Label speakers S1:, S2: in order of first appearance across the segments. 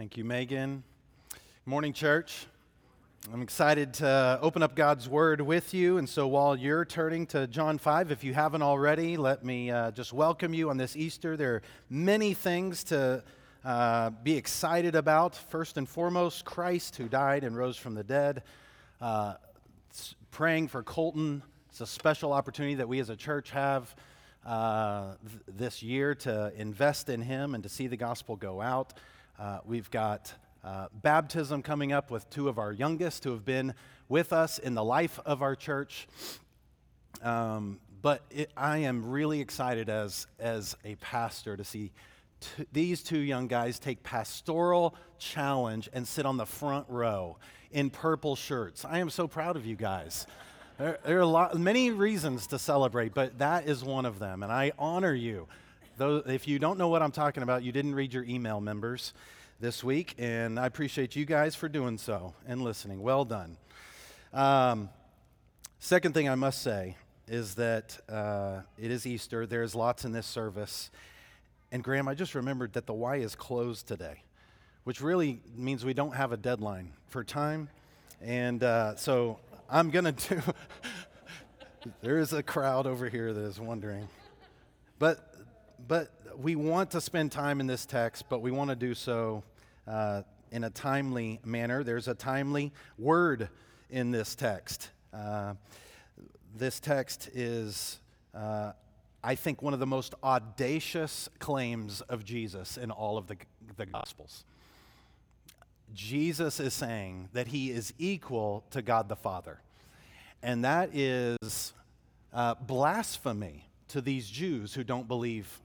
S1: Thank you, Megan. Morning, church. I'm excited to open up God's Word with you. And so while you're turning to John 5, if you haven't already, let me uh, just welcome you on this Easter. There are many things to uh, be excited about. First and foremost, Christ who died and rose from the dead. Uh, praying for Colton. It's a special opportunity that we as a church have uh, th- this year to invest in him and to see the gospel go out. Uh, we've got uh, baptism coming up with two of our youngest who have been with us in the life of our church. Um, but it, I am really excited as, as a pastor to see t- these two young guys take pastoral challenge and sit on the front row in purple shirts. I am so proud of you guys. There, there are lot, many reasons to celebrate, but that is one of them, and I honor you. Though, if you don't know what I'm talking about, you didn't read your email members this week, and I appreciate you guys for doing so and listening. Well done. Um, second thing I must say is that uh, it is Easter. There's lots in this service. And Graham, I just remembered that the Y is closed today, which really means we don't have a deadline for time. And uh, so I'm going to do. there is a crowd over here that is wondering. But, but we want to spend time in this text, but we want to do so uh, in a timely manner. There's a timely word in this text. Uh, this text is, uh, I think, one of the most audacious claims of Jesus in all of the, the Gospels. Jesus is saying that he is equal to God the Father. And that is uh, blasphemy to these Jews who don't believe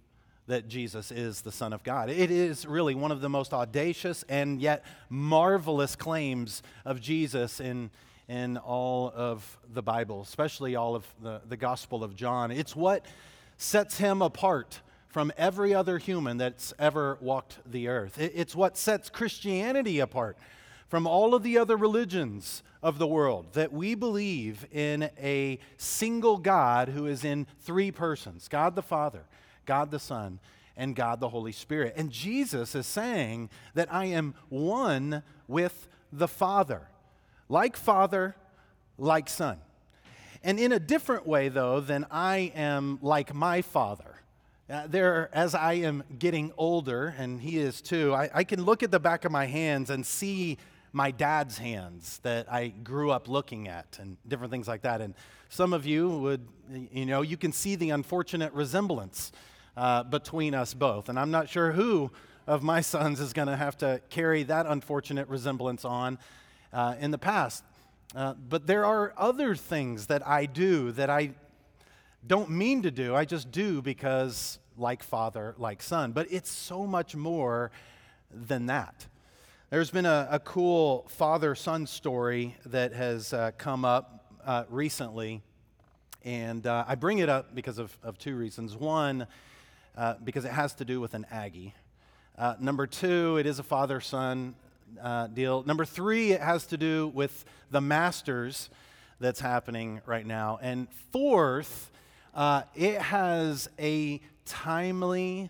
S1: that Jesus is the Son of God. It is really one of the most audacious and yet marvelous claims of Jesus in, in all of the Bible, especially all of the, the Gospel of John. It's what sets him apart from every other human that's ever walked the earth. It's what sets Christianity apart from all of the other religions of the world that we believe in a single God who is in three persons God the Father, God the Son, and God the Holy Spirit. And Jesus is saying that I am one with the Father, like Father, like Son. And in a different way, though, than I am like my Father. Uh, there, as I am getting older, and he is too, I, I can look at the back of my hands and see my dad's hands that I grew up looking at and different things like that. And some of you would, you know, you can see the unfortunate resemblance uh, between us both. And I'm not sure who of my sons is going to have to carry that unfortunate resemblance on uh, in the past. Uh, but there are other things that I do that I don't mean to do. I just do because, like father, like son. But it's so much more than that. There's been a, a cool father son story that has uh, come up uh, recently. And uh, I bring it up because of, of two reasons. One, uh, because it has to do with an Aggie. Uh, number two, it is a father son uh, deal. Number three, it has to do with the Masters that's happening right now. And fourth, uh, it has a timely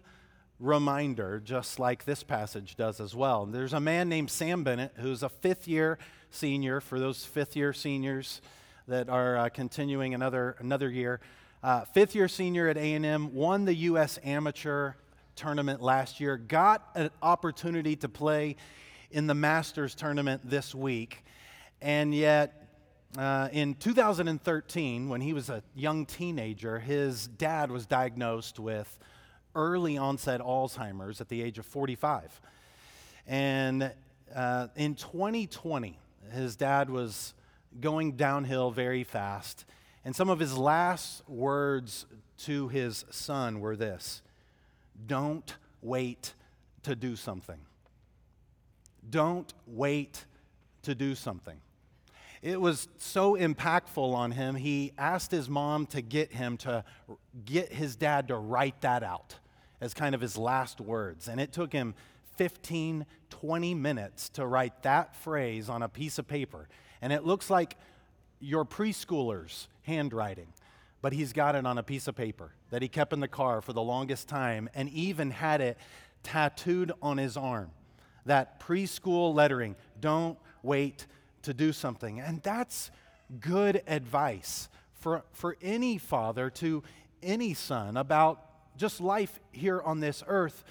S1: reminder, just like this passage does as well. There's a man named Sam Bennett who's a fifth year senior, for those fifth year seniors that are uh, continuing another, another year. Uh, fifth year senior at A&M, won the U.S. Amateur Tournament last year, got an opportunity to play in the Masters Tournament this week, and yet uh, in 2013, when he was a young teenager, his dad was diagnosed with early onset Alzheimer's at the age of 45. And uh, in 2020, his dad was going downhill very fast and some of his last words to his son were this Don't wait to do something. Don't wait to do something. It was so impactful on him, he asked his mom to get him to get his dad to write that out as kind of his last words. And it took him 15, 20 minutes to write that phrase on a piece of paper. And it looks like your preschooler's handwriting, but he's got it on a piece of paper that he kept in the car for the longest time and even had it tattooed on his arm that preschool lettering. Don't wait to do something. And that's good advice for, for any father to any son about just life here on this earth,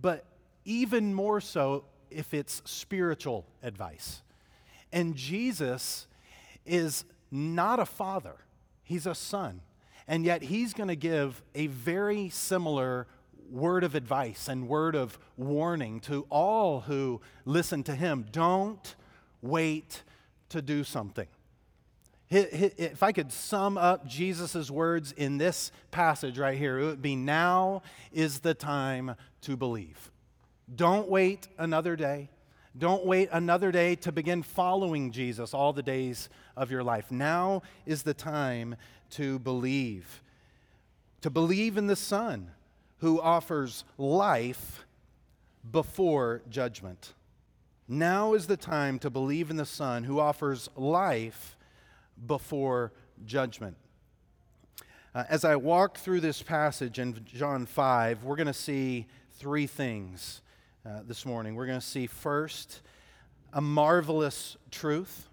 S1: but even more so if it's spiritual advice. And Jesus is not a father, he's a son. And yet he's going to give a very similar word of advice and word of warning to all who listen to him. Don't wait to do something. If I could sum up Jesus' words in this passage right here, it would be now is the time to believe. Don't wait another day. Don't wait another day to begin following Jesus all the days of your life. Now is the time to believe. To believe in the Son who offers life before judgment. Now is the time to believe in the Son who offers life before judgment. Uh, as I walk through this passage in John 5, we're going to see three things uh, this morning. We're going to see first a marvelous truth,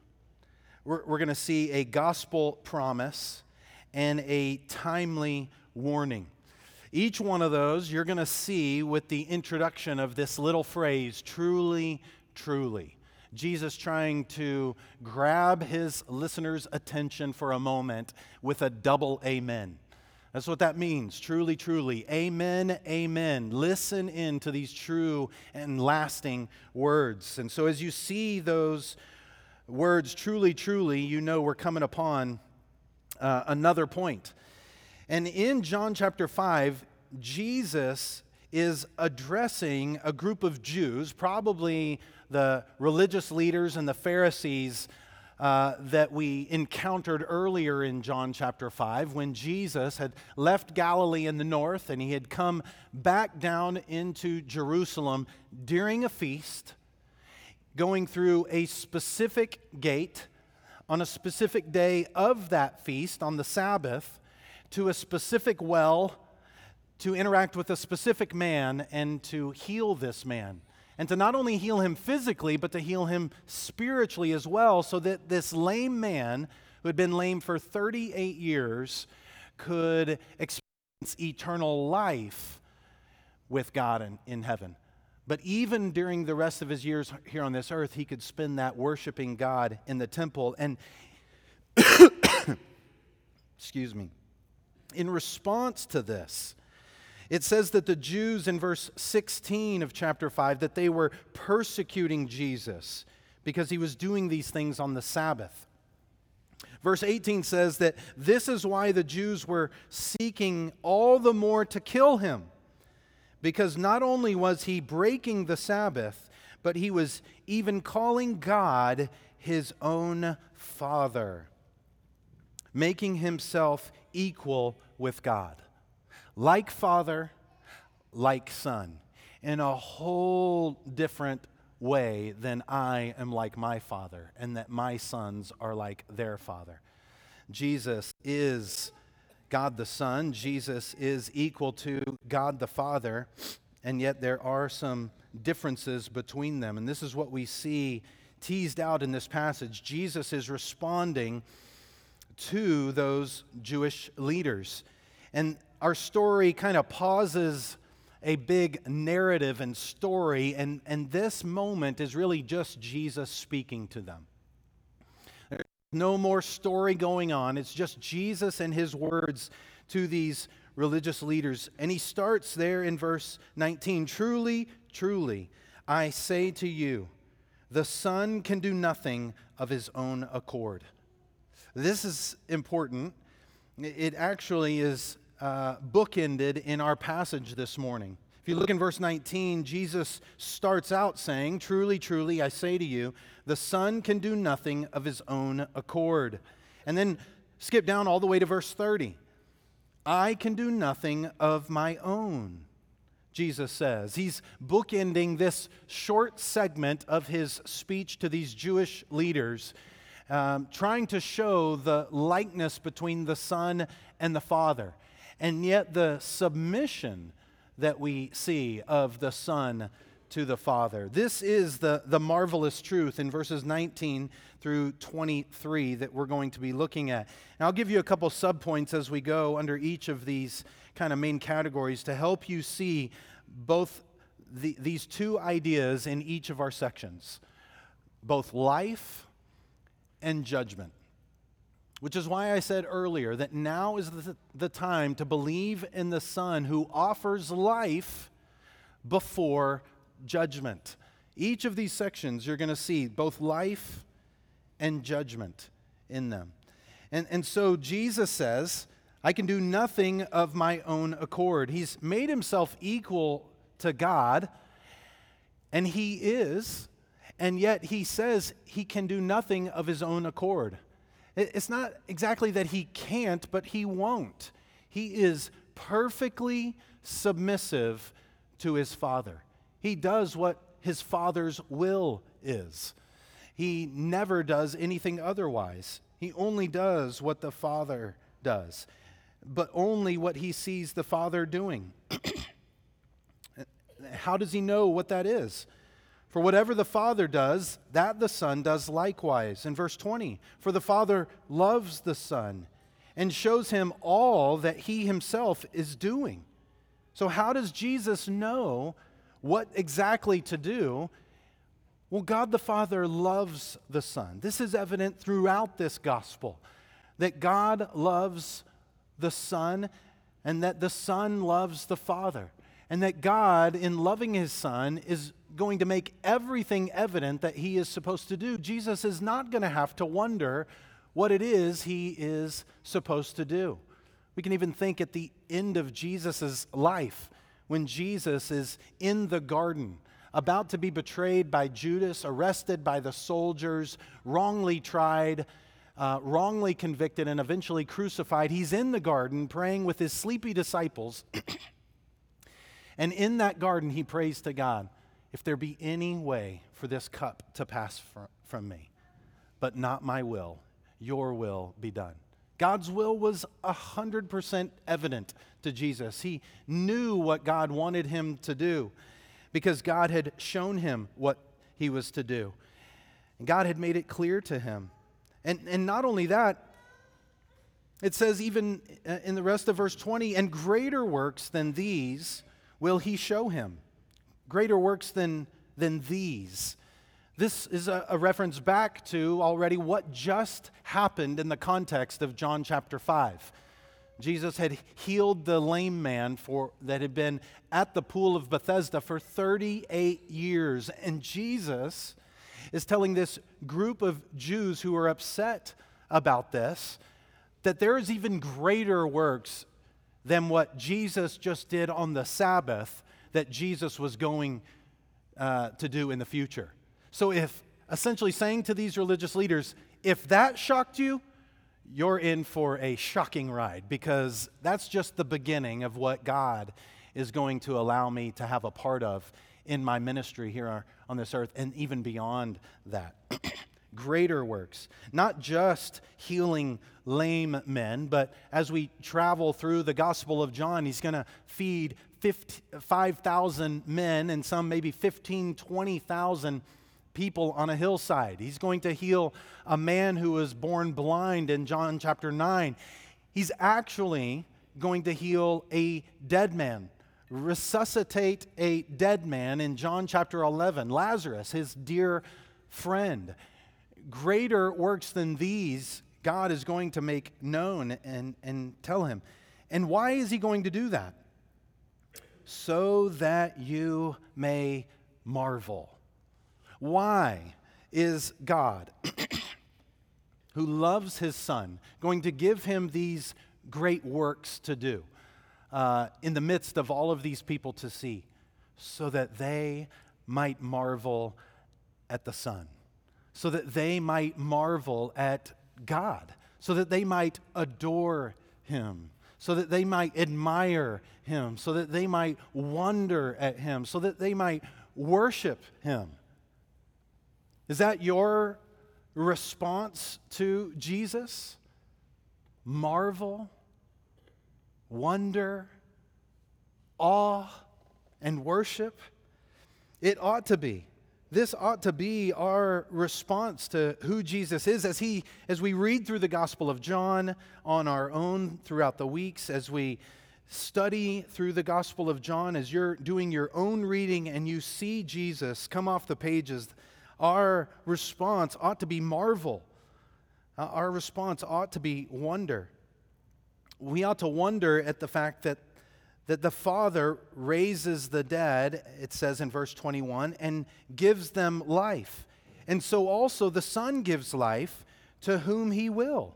S1: we're, we're going to see a gospel promise, and a timely warning. Each one of those you're going to see with the introduction of this little phrase, truly, truly. Jesus trying to grab his listeners' attention for a moment with a double amen. That's what that means. Truly, truly. Amen, amen. Listen in to these true and lasting words. And so, as you see those words, truly, truly, you know we're coming upon uh, another point. And in John chapter 5, Jesus is addressing a group of Jews, probably the religious leaders and the Pharisees uh, that we encountered earlier in John chapter 5 when Jesus had left Galilee in the north and he had come back down into Jerusalem during a feast, going through a specific gate on a specific day of that feast on the Sabbath to a specific well to interact with a specific man and to heal this man and to not only heal him physically, but to heal him spiritually as well, so that this lame man, who had been lame for 38 years, could experience eternal life with God in, in heaven. But even during the rest of his years here on this earth, he could spend that worshiping God in the temple. And, excuse me, in response to this, it says that the Jews in verse 16 of chapter 5 that they were persecuting Jesus because he was doing these things on the Sabbath. Verse 18 says that this is why the Jews were seeking all the more to kill him because not only was he breaking the Sabbath, but he was even calling God his own Father, making himself equal with God like Father, like Son, in a whole different way than I am like my Father and that my sons are like their Father. Jesus is God the Son, Jesus is equal to God the Father, and yet there are some differences between them. And this is what we see teased out in this passage. Jesus is responding to those Jewish leaders. And our story kind of pauses a big narrative and story, and, and this moment is really just Jesus speaking to them. There's no more story going on, it's just Jesus and his words to these religious leaders. And he starts there in verse 19 Truly, truly, I say to you, the Son can do nothing of his own accord. This is important. It actually is uh, bookended in our passage this morning. If you look in verse 19, Jesus starts out saying, Truly, truly, I say to you, the Son can do nothing of his own accord. And then skip down all the way to verse 30. I can do nothing of my own, Jesus says. He's bookending this short segment of his speech to these Jewish leaders, um, trying to show the likeness between the Son and the Father and yet the submission that we see of the Son to the Father. This is the, the marvelous truth in verses 19 through 23 that we're going to be looking at. And I'll give you a couple subpoints as we go under each of these kind of main categories to help you see both the, these two ideas in each of our sections both life and judgment. Which is why I said earlier that now is the, the time to believe in the Son who offers life before judgment. Each of these sections, you're going to see both life and judgment in them. And, and so Jesus says, I can do nothing of my own accord. He's made himself equal to God, and he is, and yet he says he can do nothing of his own accord. It's not exactly that he can't, but he won't. He is perfectly submissive to his Father. He does what his Father's will is. He never does anything otherwise. He only does what the Father does, but only what he sees the Father doing. How does he know what that is? For whatever the Father does, that the Son does likewise. In verse 20, for the Father loves the Son and shows him all that he himself is doing. So, how does Jesus know what exactly to do? Well, God the Father loves the Son. This is evident throughout this gospel that God loves the Son and that the Son loves the Father. And that God, in loving his Son, is going to make everything evident that he is supposed to do. Jesus is not going to have to wonder what it is he is supposed to do. We can even think at the end of Jesus' life when Jesus is in the garden, about to be betrayed by Judas, arrested by the soldiers, wrongly tried, uh, wrongly convicted, and eventually crucified. He's in the garden praying with his sleepy disciples. and in that garden, he prays to God, If there be any way for this cup to pass from, me, but not my will, your will be done. God's will was 100% evident to Jesus. He knew what God wanted him to do because God had shown him what he was to do. And God had made it clear to him. And, and not only that, it says even uh, in the rest of verse 20, and greater works than these will he show him. Greater works than, than these. This is a, a, reference back to already what just happened in the context of John chapter 5. Jesus had healed the lame man for, that had been at the pool of Bethesda for 38 years. And Jesus is telling this group of Jews who are upset about this that there is even greater works than what Jesus just did on the Sabbath that Jesus was going uh, to do in the future. So, if essentially saying to these religious leaders, if that shocked you, you're in for a shocking ride because that's just the beginning of what God is going to allow me to have a part of in my ministry here on this earth and even beyond that. Greater works, not just healing lame men, but as we travel through the Gospel of John, he's going to feed 5,000 men and some maybe 15, 20,000 people on a hillside. He's going to heal a man who was born blind in John chapter 9. He's actually going to heal a dead man, resuscitate a dead man in John chapter 11. Lazarus, his dear friend. Greater works than these, God is going to make known and, and tell him. And why is he going to do that? So that you may marvel. Why is God, who loves his son, going to give him these great works to do uh, in the midst of all of these people to see? So that they might marvel at the Son, so that they might marvel at God, so that they might adore him, so that they might admire him, so that they might wonder at him, so that they might worship him. Is that your response to Jesus? Marvel, wonder, awe, and worship? It ought to be. This ought to be our response to who Jesus is as he as we read through the Gospel of John on our own throughout the weeks as we study through the Gospel of John as you're doing your own reading and you see Jesus come off the pages our response ought to be marvel. Uh, our response ought to be wonder. We ought to wonder at the fact that that the Father raises the dead, it says in verse 21, and gives them life. And so also the Son gives life to whom he will.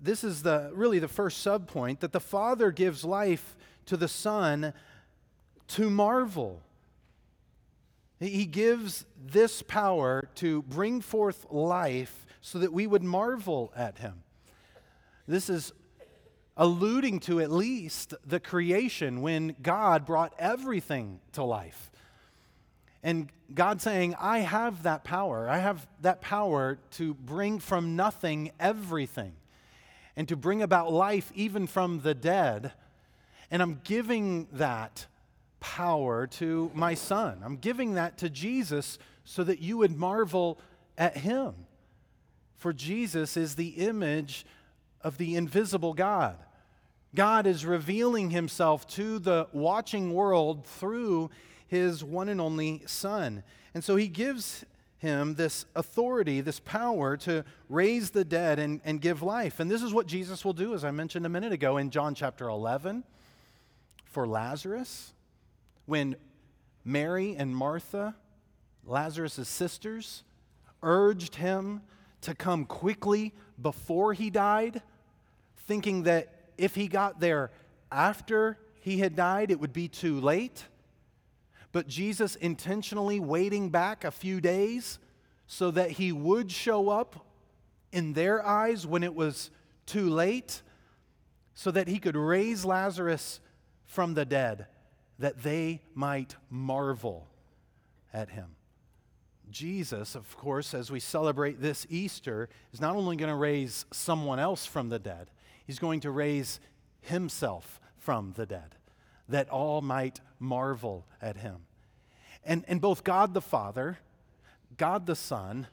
S1: This is the really the first subpoint that the Father gives life to the Son to marvel. He gives this power to bring forth life so that we would marvel at him. This is alluding to at least the creation when God brought everything to life. And God saying, I have that power. I have that power to bring from nothing everything and to bring about life even from the dead. And I'm giving that power to my son. I'm giving that to Jesus so that you would marvel at him. For Jesus is the image of the invisible God. God is revealing himself to the watching world through his one and only Son. And so he gives him this authority, this power to raise the dead and, and give life. And this is what Jesus will do, as I mentioned a minute ago in John chapter 11 for Lazarus. When Mary and Martha, Lazarus' sisters, urged him to come quickly before he died, thinking that if he got there after he had died, it would be too late. But Jesus intentionally waiting back a few days so that he would show up in their eyes when it was too late, so that he could raise Lazarus from the dead, that they might marvel at him. Jesus, of course, as we celebrate this Easter, is not only going to raise someone else from the dead, He's going to raise himself from the dead, that all might marvel at him. And, and both God the Father, God the Son,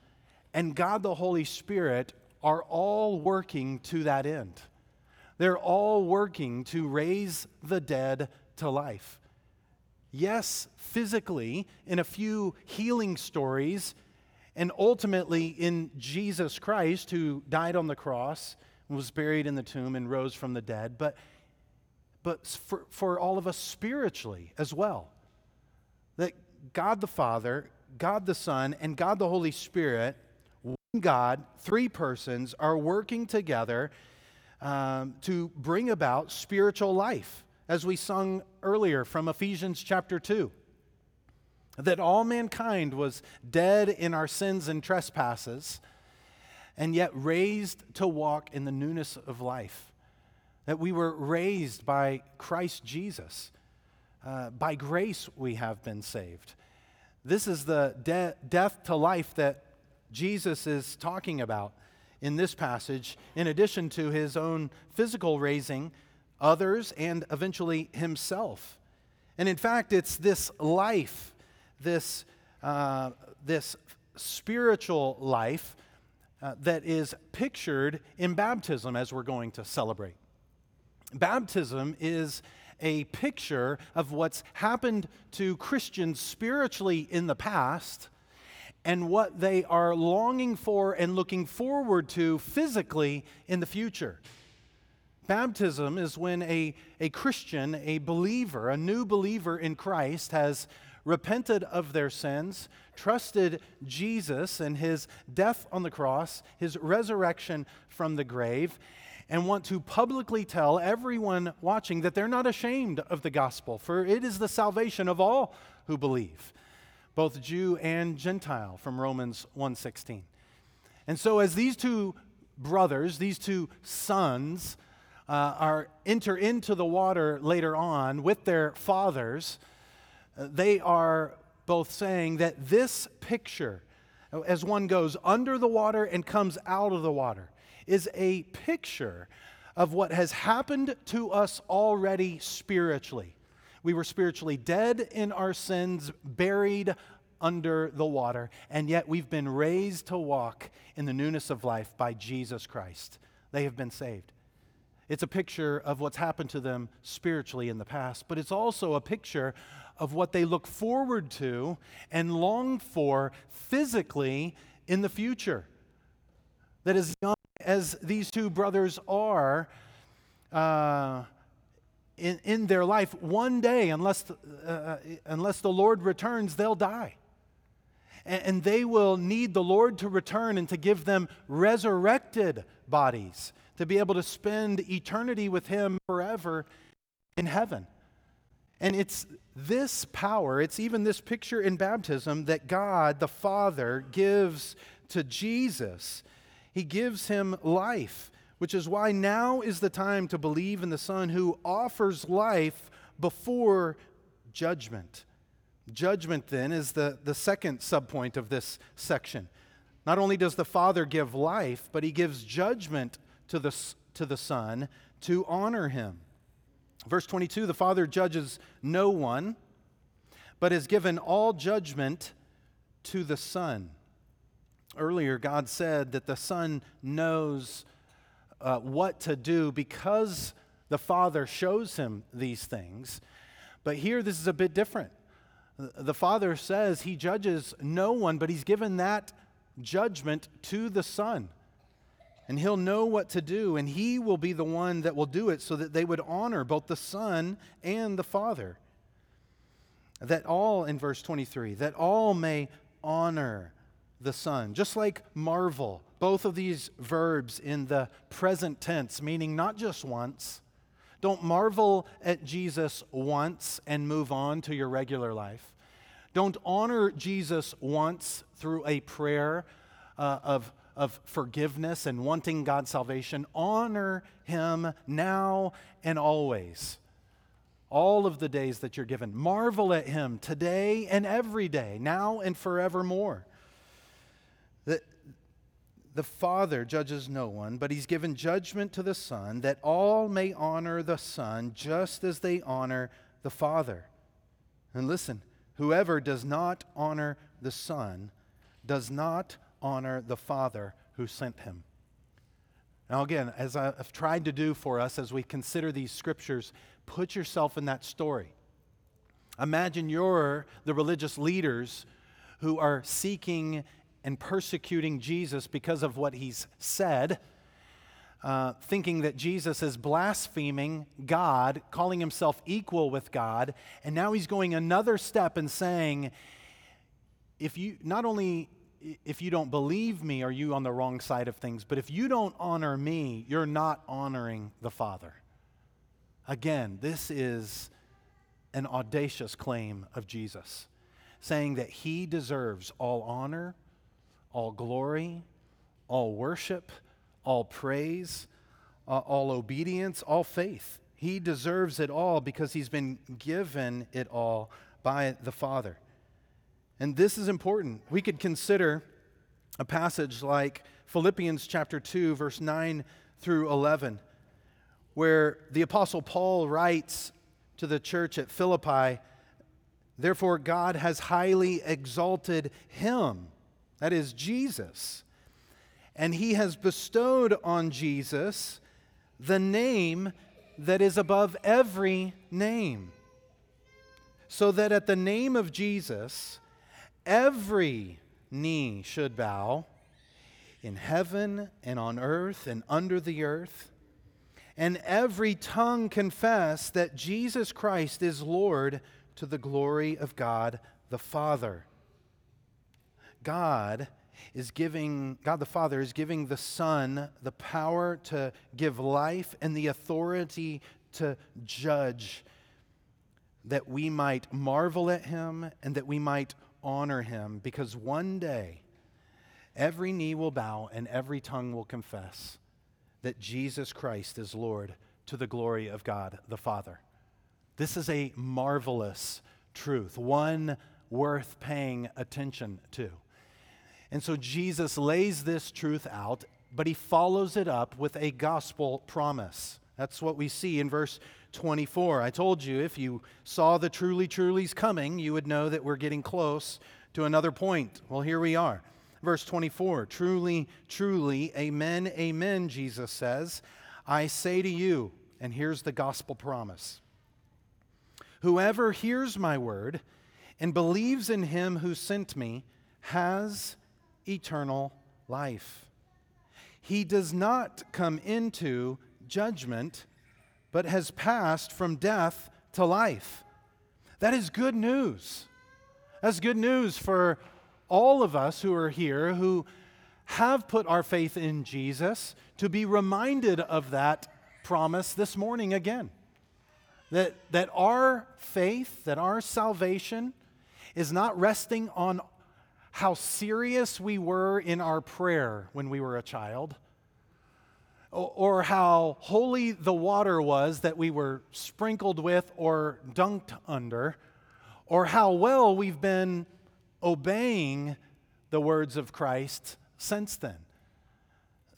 S1: and God the Holy Spirit are all working to that end. They're all working to raise the dead to life. Yes, physically, in a few healing stories, and ultimately in Jesus Christ, who died on the cross was buried in the tomb and rose from the dead, but, but for, for all of us spiritually as well. That God the Father, God the Son, and God the Holy Spirit, one God, three persons, are working together um, to bring about spiritual life, as we sung earlier from Ephesians chapter 2 that all mankind was dead in our sins and trespasses, and yet raised to walk in the newness of life. That we were raised by Christ Jesus. Uh, by grace we have been saved. This is the de- death to life that Jesus is talking about in this passage, in addition to his own physical raising, others, and eventually himself. And in fact, it's this life, this, uh, this spiritual life, uh, that is pictured in baptism as we're going to celebrate. Baptism is a picture of what's happened to Christians spiritually in the past and what they are longing for and looking forward to physically in the future. Baptism is when a, a Christian, a believer, a new believer in Christ has repented of their sins, trusted Jesus and his death on the cross, his resurrection from the grave, and want to publicly tell everyone watching that they're not ashamed of the gospel, for it is the salvation of all who believe, both Jew and Gentile, from Romans 1:16. And so as these two brothers, these two sons, uh, are enter into the water later on with their fathers, they are both saying that this picture, as one goes under the water and comes out of the water, is a picture of what has happened to us already spiritually. We were spiritually dead in our sins, buried under the water, and yet we've been raised to walk in the newness of life by Jesus Christ. They have been saved. It's a picture of what's happened to them spiritually in the past, but it's also a picture of what they look forward to and long for physically in the future. That as young as these two brothers are uh, in, in their life, one day, unless, uh, uh, unless the Lord returns, they'll die. And, and they will need the Lord to return and to give them resurrected bodies to be able to spend eternity with Him forever in heaven. And it's this power, it's even this picture in baptism that God the Father gives to Jesus. He gives him life, which is why now is the time to believe in the Son who offers life before judgment. Judgment, then, is the, the second subpoint of this section. Not only does the Father give life, but he gives judgment to the, to the Son to honor him. Verse 22 the Father judges no one, but has given all judgment to the Son. Earlier, God said that the Son knows uh, what to do because the Father shows him these things. But here, this is a bit different. The Father says he judges no one, but he's given that judgment to the Son and he'll know what to do, and he will be the one that will do it so that they would honor both the Son and the Father. That all, in verse 23, that all may honor the Son. Just like marvel, both of these verbs in the present tense, meaning not just once. Don't marvel at Jesus once and move on to your regular life. Don't honor Jesus once through a prayer uh, of of forgiveness and wanting God's salvation, honor Him now and always. All of the days that you're given. Marvel at Him today and every day, now and forevermore. The, the Father judges no one, but He's given judgment to the Son, that all may honor the Son just as they honor the Father. And listen, whoever does not honor the Son does not honor the Father who sent him. Now, again, as I've tried to do for us as we consider these scriptures, put yourself in that story. Imagine you're the religious leaders who are seeking and persecuting Jesus because of what he's said, uh, thinking that Jesus is blaspheming God, calling himself equal with God, and now he's going another step and saying, if you not only if you don't believe me, are you on the wrong side of things? But if you don't honor me, you're not honoring the Father. Again, this is an audacious claim of Jesus, saying that he deserves all honor, all glory, all worship, all praise, uh, all obedience, all faith. He deserves it all because he's been given it all by the Father. And this is important. We could consider a passage like Philippians chapter 2, verse 9 through 11, where the Apostle Paul writes to the church at Philippi, Therefore, God has highly exalted him, that is Jesus, and he has bestowed on Jesus the name that is above every name, so that at the name of Jesus, every knee should bow in heaven and on earth and under the earth, and every tongue confess that Jesus Christ is Lord to the glory of God the Father. God is giving, God the Father is giving the Son the power to give life and the authority to judge, that we might marvel at him and that we might honor him because one day every knee will bow and every tongue will confess that Jesus Christ is Lord to the glory of God the Father. This is a marvelous truth, one worth paying attention to. And so Jesus lays this truth out, but he follows it up with a gospel promise. That's what we see in verse 24. I told you if you saw the truly, truly's coming, you would know that we're getting close to another point. Well, here we are. Verse 24 Truly, truly, amen, amen, Jesus says, I say to you, and here's the gospel promise Whoever hears my word and believes in him who sent me has eternal life. He does not come into judgment, but has passed from death to life. That is good news. That's good news for all of us who are here who have put our faith in Jesus to be reminded of that promise this morning again. That, that our faith, that our salvation is not resting on how serious we were in our prayer when we were a child, or how holy the water was that we were sprinkled with or dunked under, or how well we've been obeying the words of Christ since then.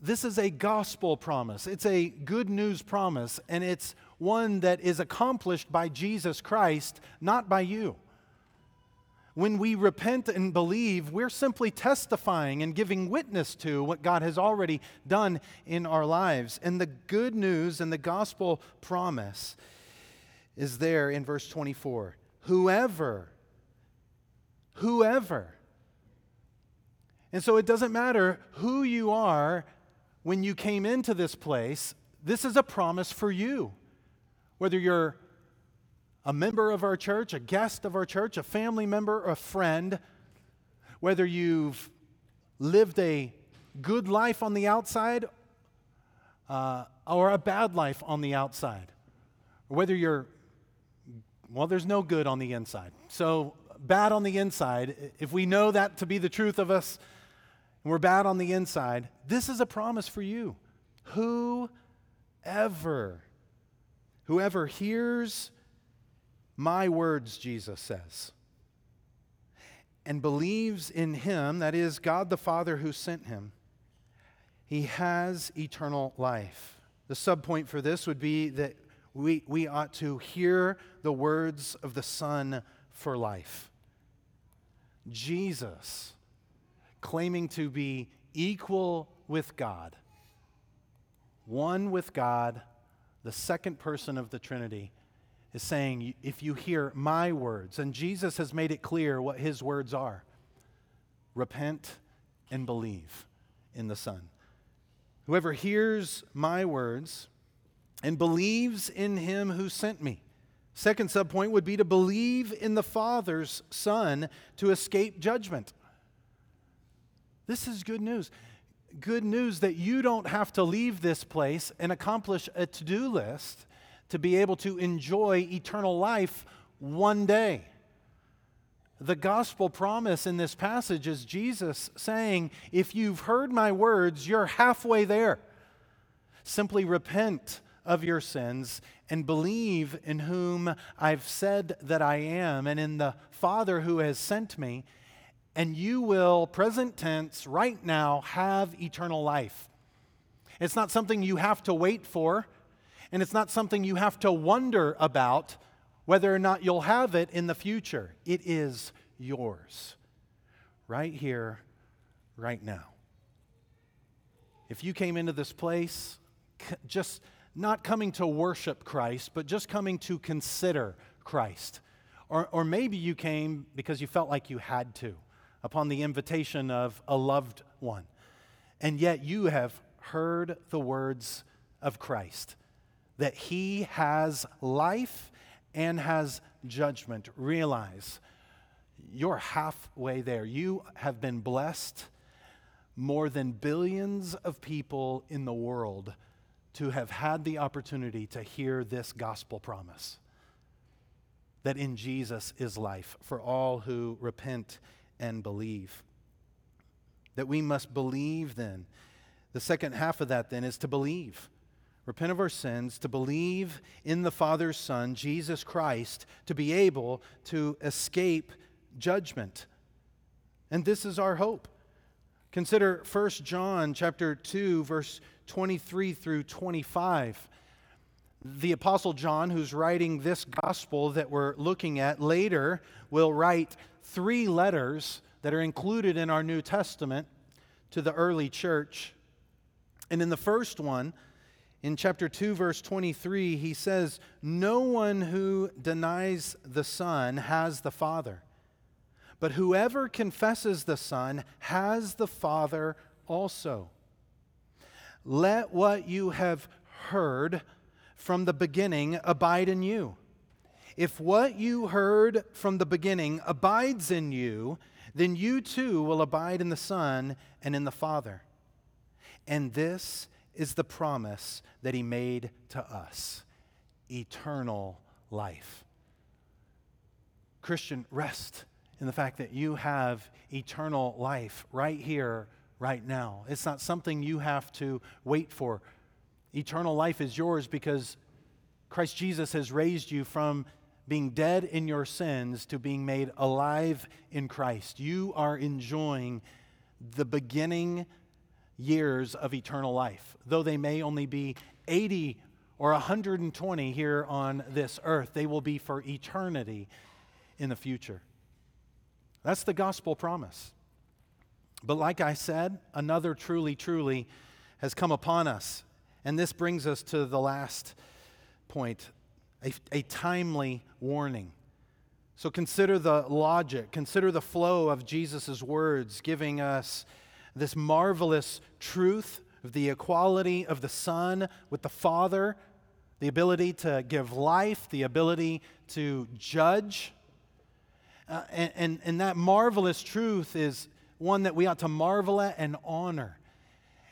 S1: This is a gospel promise. It's a good news promise, and it's one that is accomplished by Jesus Christ, not by you. When we repent and believe, we're simply testifying and giving witness to what God has already done in our lives. And the good news and the gospel promise is there in verse 24. Whoever, whoever. And so it doesn't matter who you are when you came into this place, this is a promise for you. Whether you're a member of our church, a guest of our church, a family member, a friend, whether you've lived a good life on the outside uh, or a bad life on the outside, or whether you're, well, there's no good on the inside. So, bad on the inside, if we know that to be the truth of us, and we're bad on the inside, this is a promise for you. Whoever, whoever hears my words, Jesus says, and believes in him, that is, God the Father who sent him, he has eternal life. The subpoint for this would be that we, we ought to hear the words of the Son for life. Jesus, claiming to be equal with God, one with God, the second person of the Trinity, is saying, if you hear my words, and Jesus has made it clear what his words are repent and believe in the Son. Whoever hears my words and believes in him who sent me. Second subpoint would be to believe in the Father's Son to escape judgment. This is good news. Good news that you don't have to leave this place and accomplish a to do list to be able to enjoy eternal life one day. The gospel promise in this passage is Jesus saying, If you've heard my words, you're halfway there. Simply repent of your sins and believe in whom I've said that I am and in the Father who has sent me, and you will, present tense, right now, have eternal life. It's not something you have to wait for and it's not something you have to wonder about whether or not you'll have it in the future. It is yours, right here, right now. If you came into this place just not coming to worship Christ, but just coming to consider Christ, or, or maybe you came because you felt like you had to upon the invitation of a loved one, and yet you have heard the words of Christ that he has life and has judgment. Realize you're halfway there. You have been blessed more than billions of people in the world to have had the opportunity to hear this gospel promise that in Jesus is life for all who repent and believe. That we must believe then. The second half of that then is to believe repent of our sins, to believe in the Father's Son, Jesus Christ, to be able to escape judgment. And this is our hope. Consider 1 John chapter 2 verse 23 through 25. The Apostle John, who's writing this gospel that we're looking at later, will write three letters that are included in our New Testament to the early church. And in the first one, in chapter 2, verse 23, he says, No one who denies the Son has the Father, but whoever confesses the Son has the Father also. Let what you have heard from the beginning abide in you. If what you heard from the beginning abides in you, then you too will abide in the Son and in the Father. And this is the promise that he made to us eternal life. Christian, rest in the fact that you have eternal life right here, right now. It's not something you have to wait for. Eternal life is yours because Christ Jesus has raised you from being dead in your sins to being made alive in Christ. You are enjoying the beginning years of eternal life. Though they may only be 80 or 120 here on this earth, they will be for eternity in the future. That's the gospel promise. But like I said, another truly, truly has come upon us. And this brings us to the last point a, a timely warning. So consider the logic, consider the flow of Jesus' words, giving us this marvelous truth of the equality of the Son with the Father, the ability to give life, the ability to judge. Uh, and, and, and that marvelous truth is one that we ought to marvel at and honor.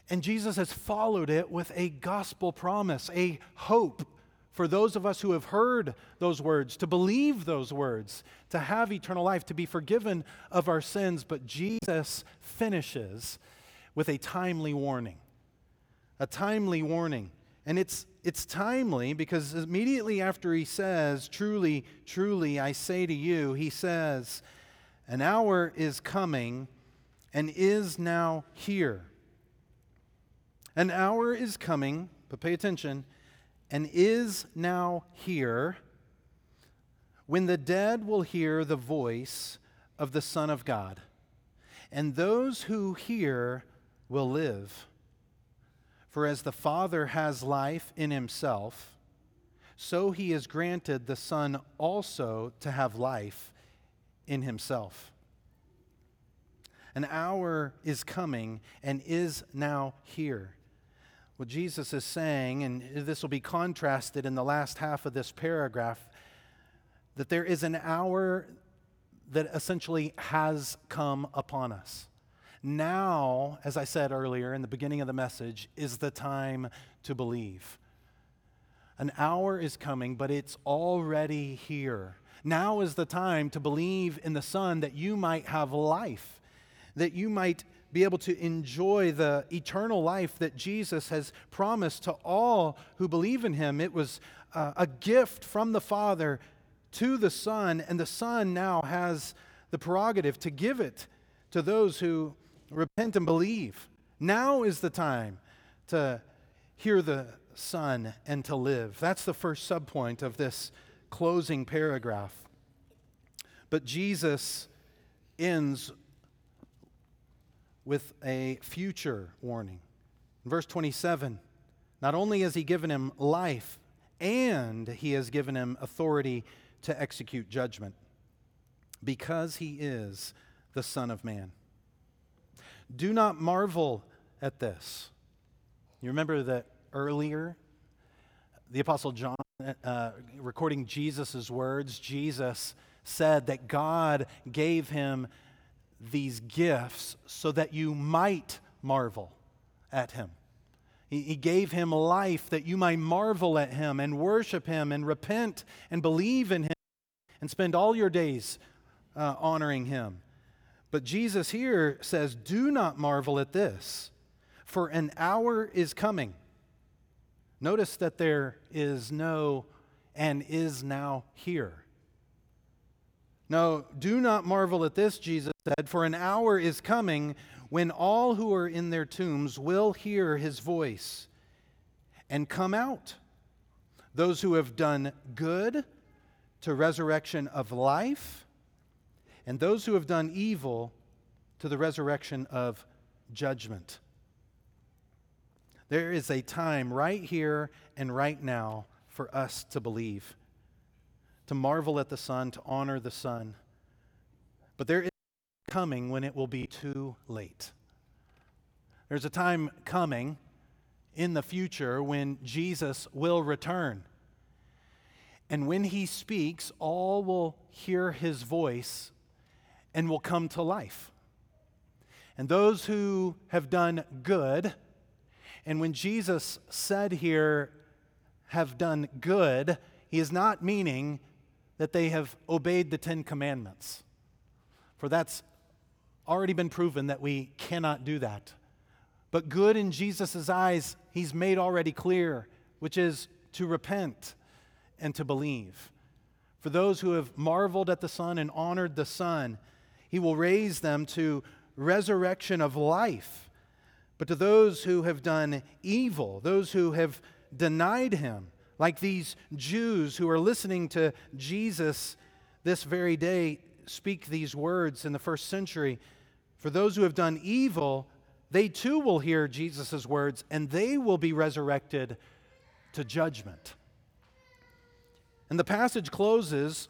S1: And Jesus has followed it with a gospel promise, a hope for those of us who have heard those words, to believe those words, to have eternal life, to be forgiven of our sins. But Jesus finishes with a timely warning. A timely warning. And it's, it's timely because immediately after he says, Truly, truly, I say to you, he says, An hour is coming and is now here. An hour is coming, but pay attention and is now here, when the dead will hear the voice of the Son of God, and those who hear will live. For as the Father has life in himself, so he has granted the Son also to have life in himself. An hour is coming and is now here what Jesus is saying, and this will be contrasted in the last half of this paragraph, that there is an hour that essentially has come upon us. Now, as I said earlier in the beginning of the message, is the time to believe. An hour is coming, but it's already here. Now is the time to believe in the Son that you might have life, that you might be able to enjoy the eternal life that Jesus has promised to all who believe in him. It was uh, a gift from the Father to the Son, and the Son now has the prerogative to give it to those who repent and believe. Now is the time to hear the Son and to live. That's the first subpoint of this closing paragraph. But Jesus ends with a future warning. In verse 27, not only has he given him life, and he has given him authority to execute judgment because he is the Son of Man. Do not marvel at this. You remember that earlier, the Apostle John, uh, recording Jesus' words, Jesus said that God gave him these gifts so that you might marvel at him. He, gave him life that you might marvel at him and worship him and repent and believe in him and spend all your days uh, honoring him. But Jesus here says, Do not marvel at this, for an hour is coming. Notice that there is no and is now here. No, do not marvel at this, Jesus said, for an hour is coming when all who are in their tombs will hear his voice and come out. those who have done good to resurrection of life, and those who have done evil to the resurrection of judgment. There is a time right here and right now for us to believe, to marvel at the Son, to honor the Son. But there is coming when it will be too late. There's a time coming in the future when Jesus will return. And when he speaks, all will hear his voice and will come to life. And those who have done good, and when Jesus said here, have done good, he is not meaning that they have obeyed the Ten Commandments. For that's already been proven that we cannot do that. But good in Jesus' eyes, he's made already clear, which is to repent and to believe. For those who have marveled at the Son and honored the Son, he will raise them to resurrection of life. But to those who have done evil, those who have denied him, like these Jews who are listening to Jesus this very day speak these words in the first century, for those who have done evil, they too will hear Jesus' words and they will be resurrected to judgment. And the passage closes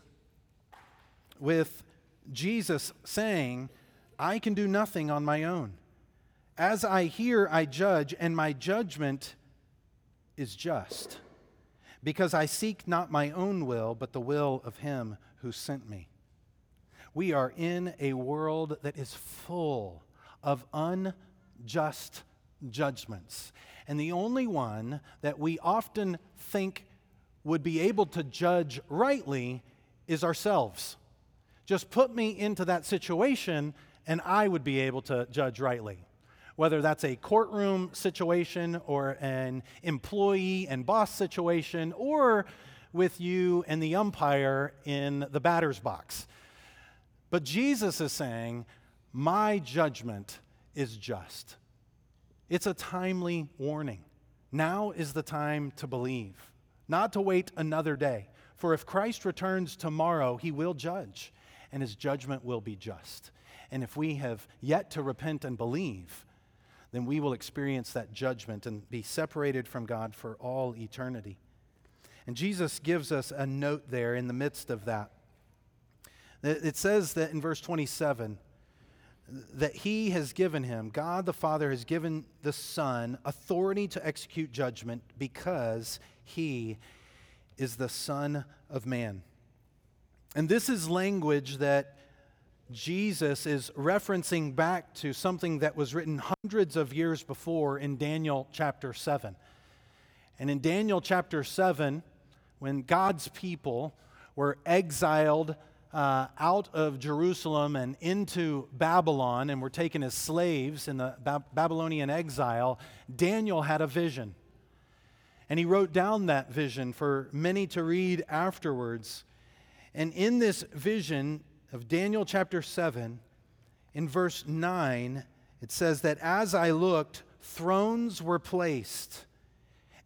S1: with Jesus saying, I can do nothing on my own. As I hear, I judge, and my judgment is just, because I seek not my own will, but the will of him who sent me. We are in a world that is full of unjust judgments. And the only one that we often think would be able to judge rightly is ourselves. Just put me into that situation and I would be able to judge rightly. Whether that's a courtroom situation or an employee and boss situation or with you and the umpire in the batter's box. But Jesus is saying, My judgment is just. It's a timely warning. Now is the time to believe, not to wait another day. For if Christ returns tomorrow, he will judge, and his judgment will be just. And if we have yet to repent and believe, then we will experience that judgment and be separated from God for all eternity. And Jesus gives us a note there in the midst of that. It says that in verse 27 that he has given him, God the Father has given the Son authority to execute judgment because he is the Son of Man. And this is language that Jesus is referencing back to something that was written hundreds of years before in Daniel chapter 7. And in Daniel chapter 7, when God's people were exiled uh, out of Jerusalem and into Babylon and were taken as slaves in the ba- Babylonian exile, Daniel had a vision. And he wrote down that vision for many to read afterwards. And in this vision of Daniel chapter 7, in verse 9, it says that as I looked, thrones were placed,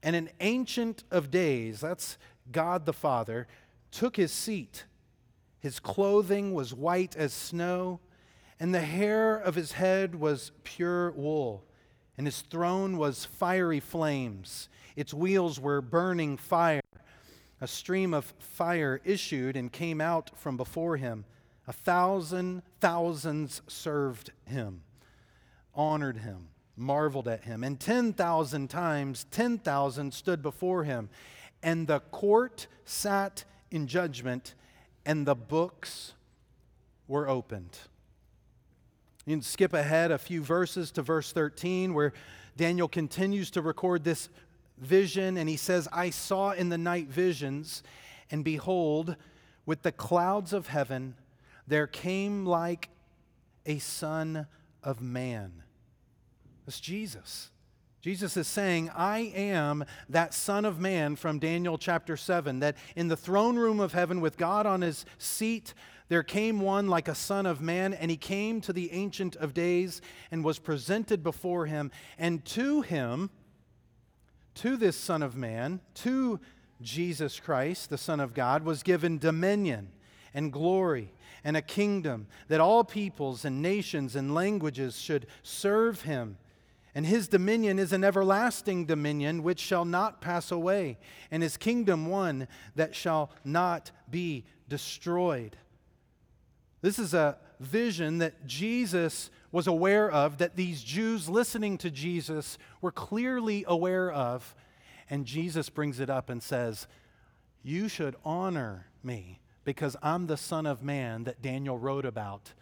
S1: and an ancient of days, that's God the Father, took his seat. His clothing was white as snow, and the hair of his head was pure wool, and his throne was fiery flames. Its wheels were burning fire. A stream of fire issued and came out from before him. A thousand thousands served him, honored him, marveled at him, and 10,000 times 10,000 stood before him. And the court sat in judgment and the books were opened. You can skip ahead a few verses to verse 13, where Daniel continues to record this vision, and he says, I saw in the night visions, and behold, with the clouds of heaven, there came like a son of man. That's Jesus. Jesus is saying, I am that Son of Man from Daniel chapter 7, that in the throne room of heaven with God on his seat, there came one like a Son of Man, and he came to the Ancient of Days and was presented before him. And to him, to this Son of Man, to Jesus Christ, the Son of God, was given dominion and glory and a kingdom that all peoples and nations and languages should serve him. And his dominion is an everlasting dominion which shall not pass away, and his kingdom one that shall not be destroyed. This is a vision that Jesus was aware of, that these Jews listening to Jesus were clearly aware of. And Jesus brings it up and says, You should honor me because I'm the Son of Man that Daniel wrote about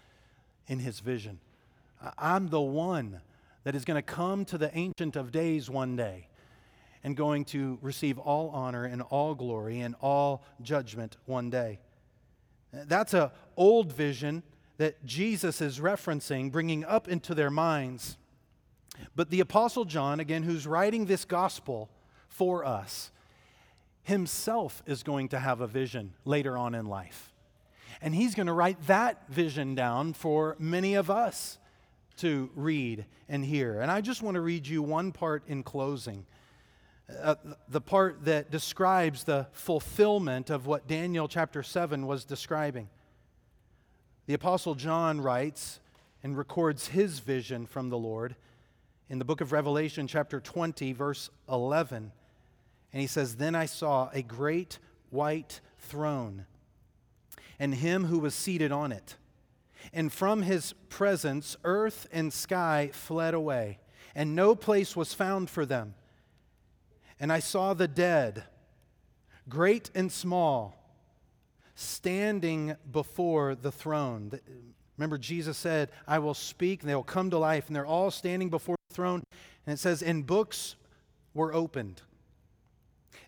S1: in his vision. I'm the one that is going to come to the Ancient of Days one day and going to receive all honor and all glory and all judgment one day. That's a old vision that Jesus is referencing, bringing up into their minds. But the Apostle John, again, who's writing this gospel for us, himself is going to have a vision later on in life. And he's going to write that vision down for many of us to read and hear. And I just want to read you one part in closing. Uh, the part that describes the fulfillment of what Daniel chapter 7 was describing. The Apostle John writes and records his vision from the Lord in the book of Revelation, chapter 20, verse 11. And he says, Then I saw a great white throne, and him who was seated on it. And from his presence, earth and sky fled away, and no place was found for them. And I saw the dead, great and small standing before the throne. Remember, Jesus said, I will speak, and they will come to life. And they're all standing before the throne. And it says, And books were opened.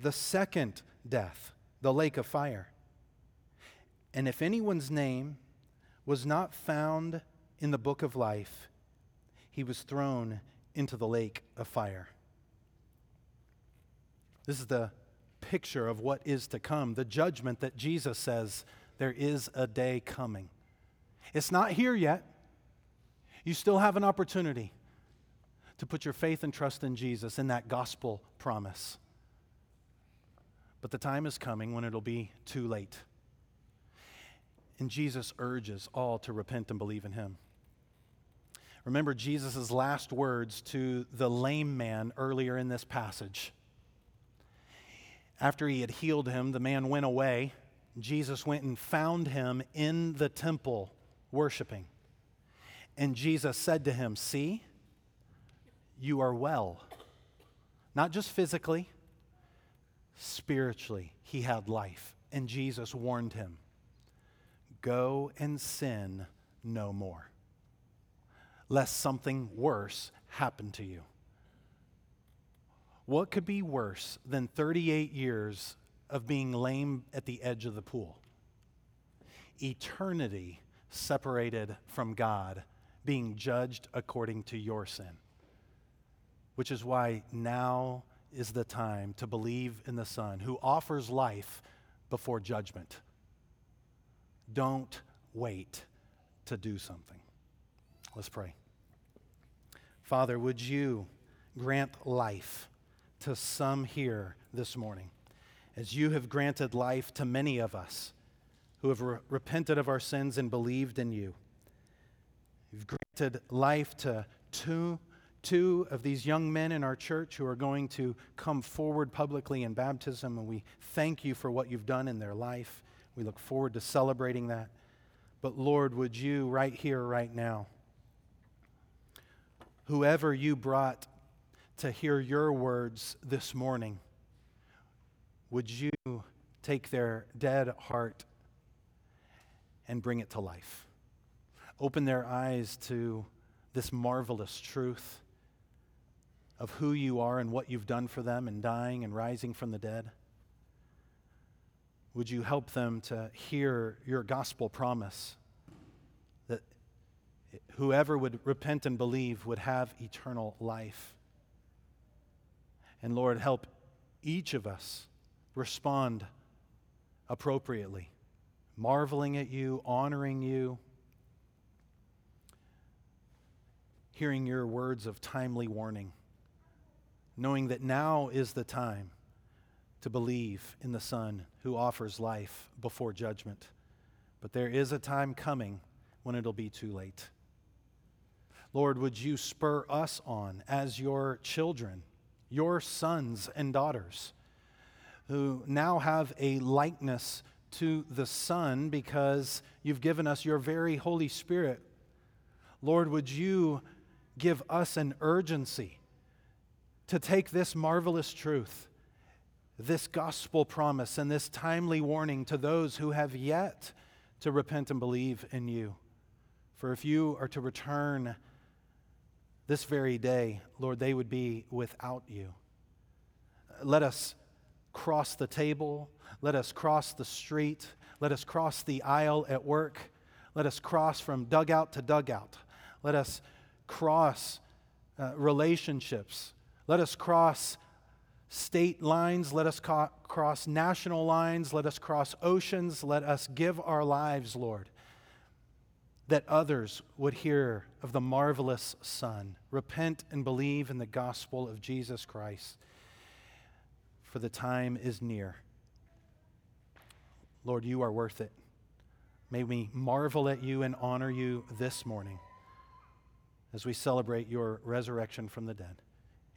S1: the second death, the lake of fire. And if anyone's name was not found in the book of life, he was thrown into the lake of fire. This is the picture of what is to come, the judgment that Jesus says there is a day coming. It's not here yet. You still have an opportunity to put your faith and trust in Jesus in that gospel promise. But the time is coming when it'll be too late. And Jesus urges all to repent and believe in him. Remember Jesus' last words to the lame man earlier in this passage. After he had healed him, the man went away. Jesus went and found him in the temple worshiping. And Jesus said to him, See, you are well. Not just physically, spiritually, he had life. And Jesus warned him, Go and sin no more, lest something worse happen to you. What could be worse than 38 years of being lame at the edge of the pool? Eternity separated from God, being judged according to your sin. Which is why now is the time to believe in the Son who offers life before judgment. Don't wait to do something. Let's pray. Father, would you grant life? to some here this morning, as you have granted life to many of us who have re- repented of our sins and believed in you. You've granted life to two, two of these young men in our church who are going to come forward publicly in baptism, and we thank you for what you've done in their life. We look forward to celebrating that. But Lord, would you, right here, right now, whoever you brought to hear your words this morning, would you take their dead heart and bring it to life? Open their eyes to this marvelous truth of who you are and what you've done for them in dying and rising from the dead. would you help them to hear your gospel promise that whoever would repent and believe would have eternal life? And Lord, help each of us respond appropriately, marveling at you, honoring you, hearing your words of timely warning, knowing that now is the time to believe in the Son who offers life before judgment. But there is a time coming when it'll be too late. Lord, would you spur us on as your children, your sons and daughters, who now have a likeness to the Son because you've given us your very Holy Spirit. Lord, would you give us an urgency to take this marvelous truth, this gospel promise, and this timely warning to those who have yet to repent and believe in you. For if you are to return this very day, Lord, they would be without you. Let us cross the table. Let us cross the street. Let us cross the aisle at work. Let us cross from dugout to dugout. Let us cross uh, relationships. Let us cross state lines. Let us co- cross national lines. Let us cross oceans. Let us give our lives, Lord, that others would hear of the marvelous Son, repent and believe in the gospel of Jesus Christ, for the time is near. Lord, you are worth it. May we marvel at you and honor you this morning as we celebrate your resurrection from the dead.